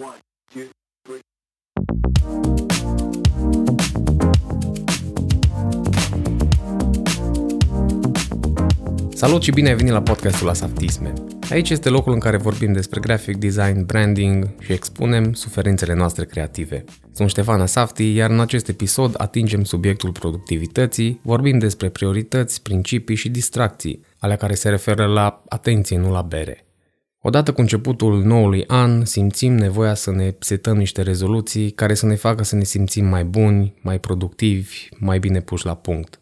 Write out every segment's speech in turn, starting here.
One, two, three. Salut și bine ai venit la podcastul Asaftisme. Aici este locul în care vorbim despre graphic design, branding și expunem suferințele noastre creative. Sunt Ștefan Asafti, iar în acest episod atingem subiectul productivității, vorbim despre priorități, principii și distracții, ale care se referă la atenție, nu la bere. Odată cu începutul noului an, simțim nevoia să ne setăm niște rezoluții care să ne facă să ne simțim mai buni, mai productivi, mai bine puși la punct.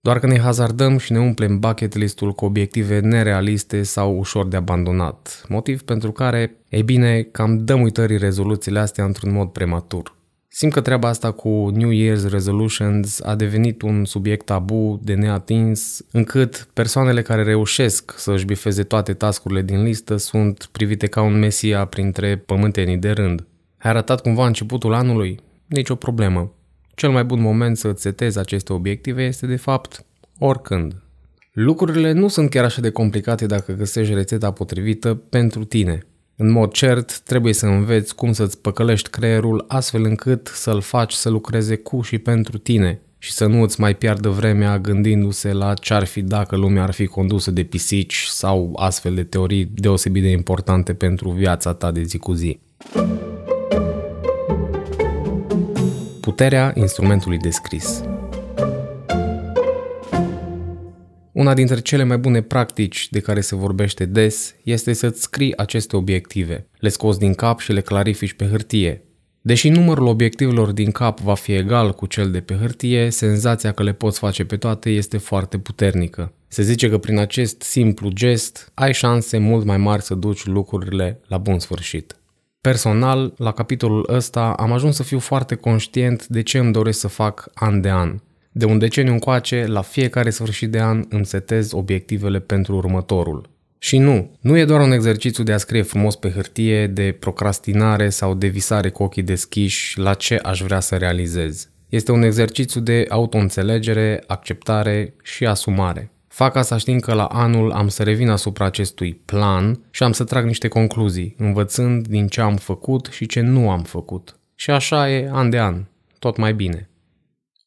Doar că ne hazardăm și ne umplem bucket list-ul cu obiective nerealiste sau ușor de abandonat, motiv pentru care, ei bine, cam dăm uitării rezoluțiile astea într-un mod prematur. Simt că treaba asta cu New Year's Resolutions a devenit un subiect tabu de neatins, încât persoanele care reușesc să-și bifeze toate tascurile din listă sunt privite ca un mesia printre pământenii de rând. Ai arătat cumva începutul anului? Nici o problemă. Cel mai bun moment să-ți setezi aceste obiective este de fapt oricând. Lucrurile nu sunt chiar așa de complicate dacă găsești rețeta potrivită pentru tine – în mod cert, trebuie să înveți cum să-ți păcălești creierul astfel încât să-l faci să lucreze cu și pentru tine și să nu îți mai piardă vremea gândindu-se la ce-ar fi dacă lumea ar fi condusă de pisici sau astfel de teorii deosebit de importante pentru viața ta de zi cu zi. Puterea instrumentului descris Una dintre cele mai bune practici de care se vorbește des este să-ți scrii aceste obiective, le scoți din cap și le clarifici pe hârtie. Deși numărul obiectivelor din cap va fi egal cu cel de pe hârtie, senzația că le poți face pe toate este foarte puternică. Se zice că prin acest simplu gest ai șanse mult mai mari să duci lucrurile la bun sfârșit. Personal, la capitolul ăsta am ajuns să fiu foarte conștient de ce îmi doresc să fac an de an. De un deceniu încoace, la fiecare sfârșit de an îmi setez obiectivele pentru următorul. Și nu, nu e doar un exercițiu de a scrie frumos pe hârtie, de procrastinare sau de visare cu ochii deschiși la ce aș vrea să realizez. Este un exercițiu de autoînțelegere, acceptare și asumare. Fac asta știind că la anul am să revin asupra acestui plan și am să trag niște concluzii, învățând din ce am făcut și ce nu am făcut. Și așa e an de an, tot mai bine.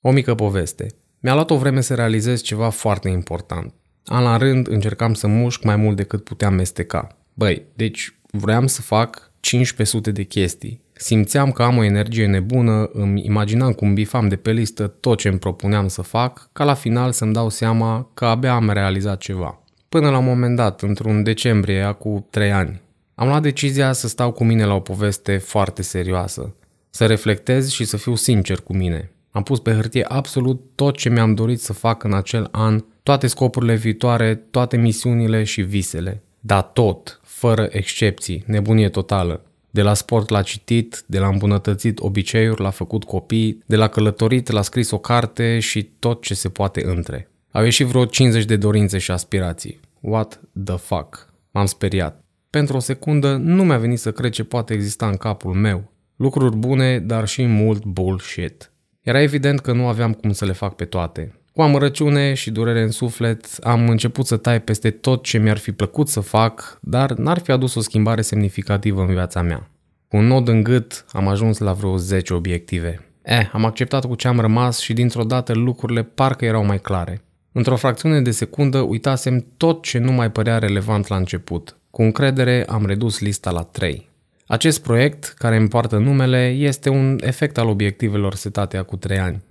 O mică poveste. Mi-a luat o vreme să realizez ceva foarte important. An la rând încercam să mușc mai mult decât puteam mesteca. Băi, deci vreau să fac 1500 de chestii. Simțeam că am o energie nebună, îmi imaginam cum bifam de pe listă tot ce îmi propuneam să fac, ca la final să-mi dau seama că abia am realizat ceva. Până la un moment dat, într-un decembrie, acum 3 ani, am luat decizia să stau cu mine la o poveste foarte serioasă, să reflectez și să fiu sincer cu mine. Am pus pe hârtie absolut tot ce mi-am dorit să fac în acel an, toate scopurile viitoare, toate misiunile și visele. Da tot, fără excepții, nebunie totală. De la sport la citit, de la îmbunătățit obiceiuri la făcut copii, de la călătorit la scris o carte și tot ce se poate între. Au ieșit vreo 50 de dorințe și aspirații. What the fuck? M-am speriat. Pentru o secundă nu mi-a venit să cred ce poate exista în capul meu. Lucruri bune, dar și mult bullshit. Era evident că nu aveam cum să le fac pe toate. Cu amărăciune și durere în suflet, am început să tai peste tot ce mi-ar fi plăcut să fac, dar n-ar fi adus o schimbare semnificativă în viața mea. Cu un nod în gât, am ajuns la vreo 10 obiective. Eh, am acceptat cu ce am rămas și dintr-o dată lucrurile parcă erau mai clare. Într-o fracțiune de secundă uitasem tot ce nu mai părea relevant la început. Cu încredere am redus lista la 3. Acest proiect, care îmi poartă numele, este un efect al obiectivelor setate acum 3 ani.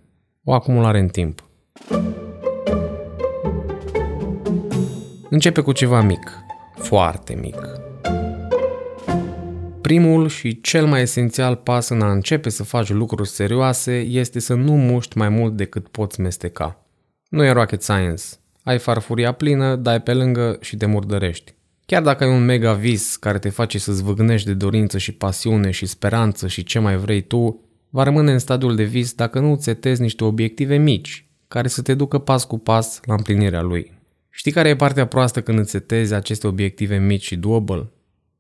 O acumulare în timp. Începe cu ceva mic, foarte mic. Primul și cel mai esențial pas în a începe să faci lucruri serioase este să nu muști mai mult decât poți mesteca. Nu e rocket science. Ai farfuria plină, dai pe lângă și te murdărești. Chiar dacă ai un mega vis care te face să zvâgnești de dorință și pasiune și speranță și ce mai vrei tu, va rămâne în stadiul de vis dacă nu îți setezi niște obiective mici, care să te ducă pas cu pas la împlinirea lui. Știi care e partea proastă când îți setezi aceste obiective mici și doable?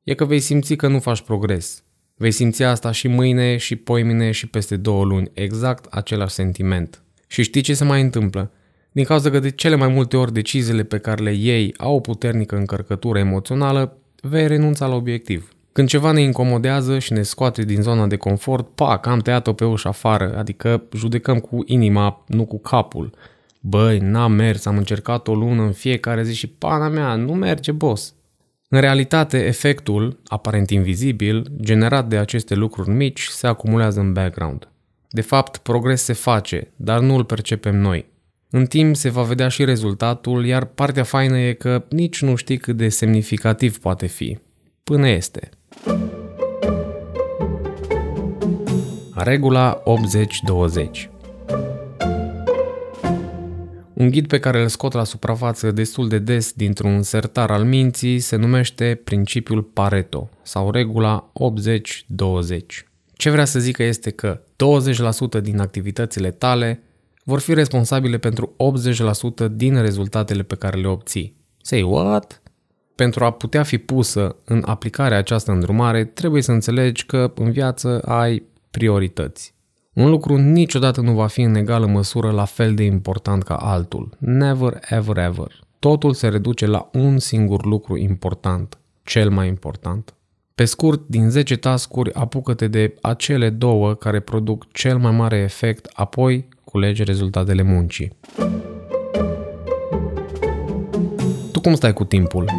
E că vei simți că nu faci progres. Vei simți asta și mâine, și poimine, și peste două luni, exact același sentiment. Și știi ce se mai întâmplă? Din cauza că de cele mai multe ori deciziile pe care le iei au o puternică încărcătură emoțională, vei renunța la obiectiv. Când ceva ne incomodează și ne scoate din zona de confort, pac, am tăiat-o pe ușa afară, adică judecăm cu inima, nu cu capul. Băi, n-a mers, am încercat o lună în fiecare zi și pana mea, nu merge, boss. În realitate, efectul, aparent invizibil, generat de aceste lucruri mici, se acumulează în background. De fapt, progres se face, dar nu îl percepem noi. În timp se va vedea și rezultatul, iar partea faină e că nici nu știi cât de semnificativ poate fi. Până este. Regula 80-20 un ghid pe care îl scot la suprafață destul de des dintr-un sertar al minții se numește principiul Pareto sau regula 80-20. Ce vrea să zică este că 20% din activitățile tale vor fi responsabile pentru 80% din rezultatele pe care le obții. Say what? Pentru a putea fi pusă în aplicare această îndrumare, trebuie să înțelegi că în viață ai priorități. Un lucru niciodată nu va fi în egală măsură la fel de important ca altul. Never, ever, ever. Totul se reduce la un singur lucru important, cel mai important. Pe scurt, din 10 tascuri, apucă-te de acele două care produc cel mai mare efect, apoi culege rezultatele muncii. Tu cum stai cu timpul?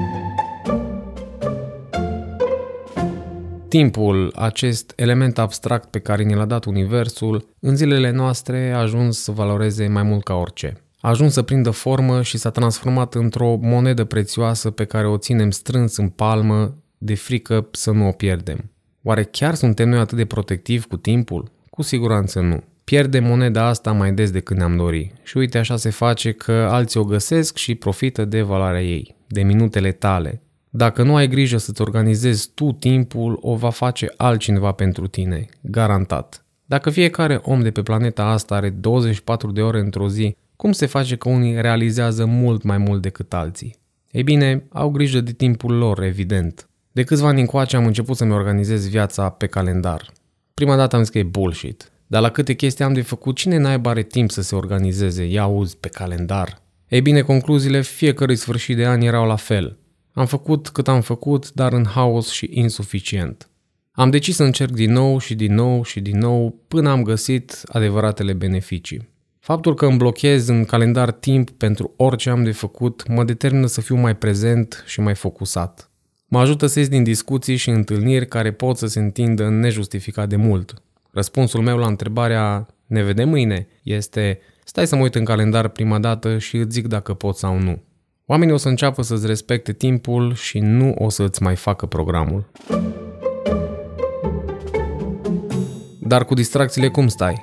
Timpul, acest element abstract pe care ne l-a dat Universul, în zilele noastre a ajuns să valoreze mai mult ca orice. A ajuns să prindă formă și s-a transformat într-o monedă prețioasă pe care o ținem strâns în palmă, de frică să nu o pierdem. Oare chiar suntem noi atât de protectivi cu timpul? Cu siguranță nu. Pierdem moneda asta mai des decât ne-am dori. Și uite așa se face că alții o găsesc și profită de valoarea ei, de minutele tale, dacă nu ai grijă să-ți organizezi tu timpul, o va face altcineva pentru tine, garantat. Dacă fiecare om de pe planeta asta are 24 de ore într-o zi, cum se face că unii realizează mult mai mult decât alții? Ei bine, au grijă de timpul lor, evident. De câțiva ani încoace am început să-mi organizez viața pe calendar. Prima dată am zis că e bullshit. Dar la câte chestii am de făcut, cine naiba are timp să se organizeze? Ia auzi pe calendar. Ei bine, concluziile fiecărui sfârșit de an erau la fel. Am făcut cât am făcut, dar în haos și insuficient. Am decis să încerc din nou și din nou și din nou până am găsit adevăratele beneficii. Faptul că îmi blochez în calendar timp pentru orice am de făcut mă determină să fiu mai prezent și mai focusat. Mă ajută să ies din discuții și întâlniri care pot să se întindă nejustificat de mult. Răspunsul meu la întrebarea ne vedem mâine este stai să mă uit în calendar prima dată și îți zic dacă pot sau nu. Oamenii o să înceapă să-ți respecte timpul și nu o să îți mai facă programul. Dar cu distracțiile cum stai?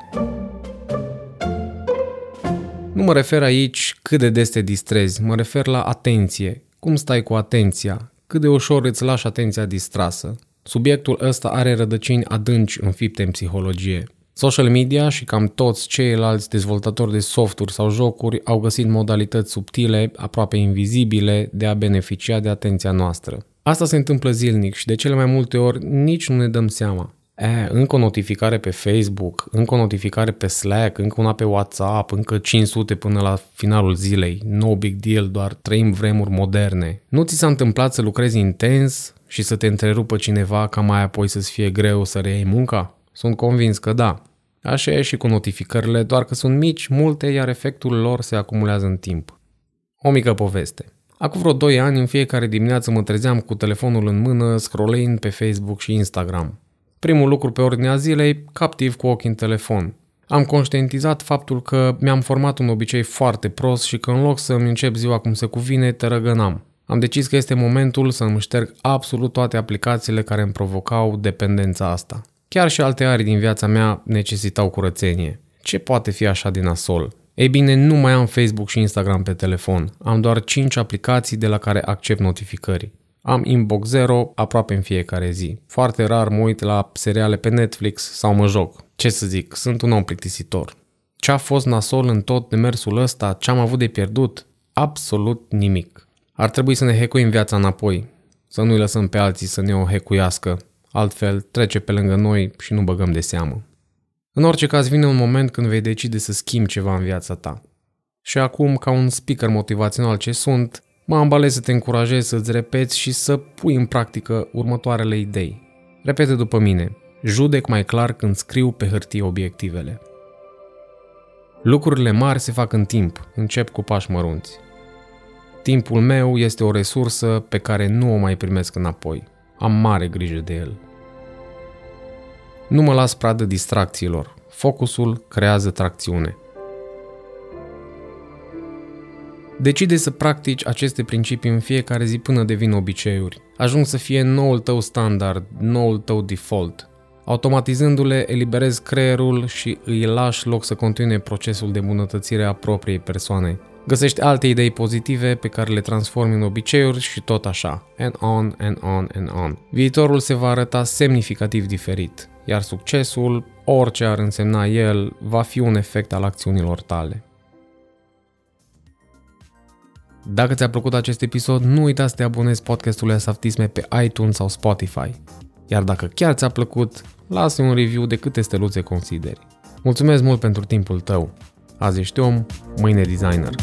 Nu mă refer aici cât de des te distrezi, mă refer la atenție. Cum stai cu atenția? Cât de ușor îți lași atenția distrasă? Subiectul ăsta are rădăcini adânci înfipte în psihologie. Social media și cam toți ceilalți dezvoltatori de softuri sau jocuri au găsit modalități subtile, aproape invizibile, de a beneficia de atenția noastră. Asta se întâmplă zilnic și de cele mai multe ori nici nu ne dăm seama. E, încă o notificare pe Facebook, încă o notificare pe Slack, încă una pe WhatsApp, încă 500 până la finalul zilei. No big deal, doar trăim vremuri moderne. Nu ți s-a întâmplat să lucrezi intens și să te întrerupă cineva ca mai apoi să-ți fie greu să reiei munca? Sunt convins că da. Așa e și cu notificările, doar că sunt mici, multe, iar efectul lor se acumulează în timp. O mică poveste. Acum vreo 2 ani, în fiecare dimineață mă trezeam cu telefonul în mână, scrollind pe Facebook și Instagram. Primul lucru pe ordinea zilei, captiv cu ochii în telefon. Am conștientizat faptul că mi-am format un obicei foarte prost și că în loc să-mi încep ziua cum se cuvine, te răgănam. Am decis că este momentul să îmi șterg absolut toate aplicațiile care îmi provocau dependența asta. Chiar și alte arii din viața mea necesitau curățenie. Ce poate fi așa din nasol? Ei bine, nu mai am Facebook și Instagram pe telefon. Am doar 5 aplicații de la care accept notificări. Am inbox zero aproape în fiecare zi. Foarte rar mă uit la seriale pe Netflix sau mă joc. Ce să zic, sunt un om plictisitor. Ce a fost nasol în tot demersul ăsta? Ce am avut de pierdut? Absolut nimic. Ar trebui să ne hecuim viața înapoi. Să nu-i lăsăm pe alții să ne o hecuiască altfel trece pe lângă noi și nu băgăm de seamă. În orice caz vine un moment când vei decide să schimbi ceva în viața ta. Și acum, ca un speaker motivațional ce sunt, mă ambalez să te încurajez să-ți repeți și să pui în practică următoarele idei. Repete după mine. Judec mai clar când scriu pe hârtie obiectivele. Lucrurile mari se fac în timp, încep cu pași mărunți. Timpul meu este o resursă pe care nu o mai primesc înapoi. Am mare grijă de el. Nu mă las pradă distracțiilor. Focusul creează tracțiune. Decide să practici aceste principii în fiecare zi până devin obiceiuri. Ajung să fie noul tău standard, noul tău default. Automatizându-le, eliberezi creierul și îi lași loc să continue procesul de îmbunătățire a propriei persoane. Găsești alte idei pozitive pe care le transformi în obiceiuri și tot așa. And on, and on, and on. Viitorul se va arăta semnificativ diferit, iar succesul, orice ar însemna el, va fi un efect al acțiunilor tale. Dacă ți-a plăcut acest episod, nu uita să te abonezi podcastului Asaftisme pe iTunes sau Spotify. Iar dacă chiar ți-a plăcut, lasă un review de câte steluțe consideri. Mulțumesc mult pentru timpul tău. Azi ești om, mâine designer.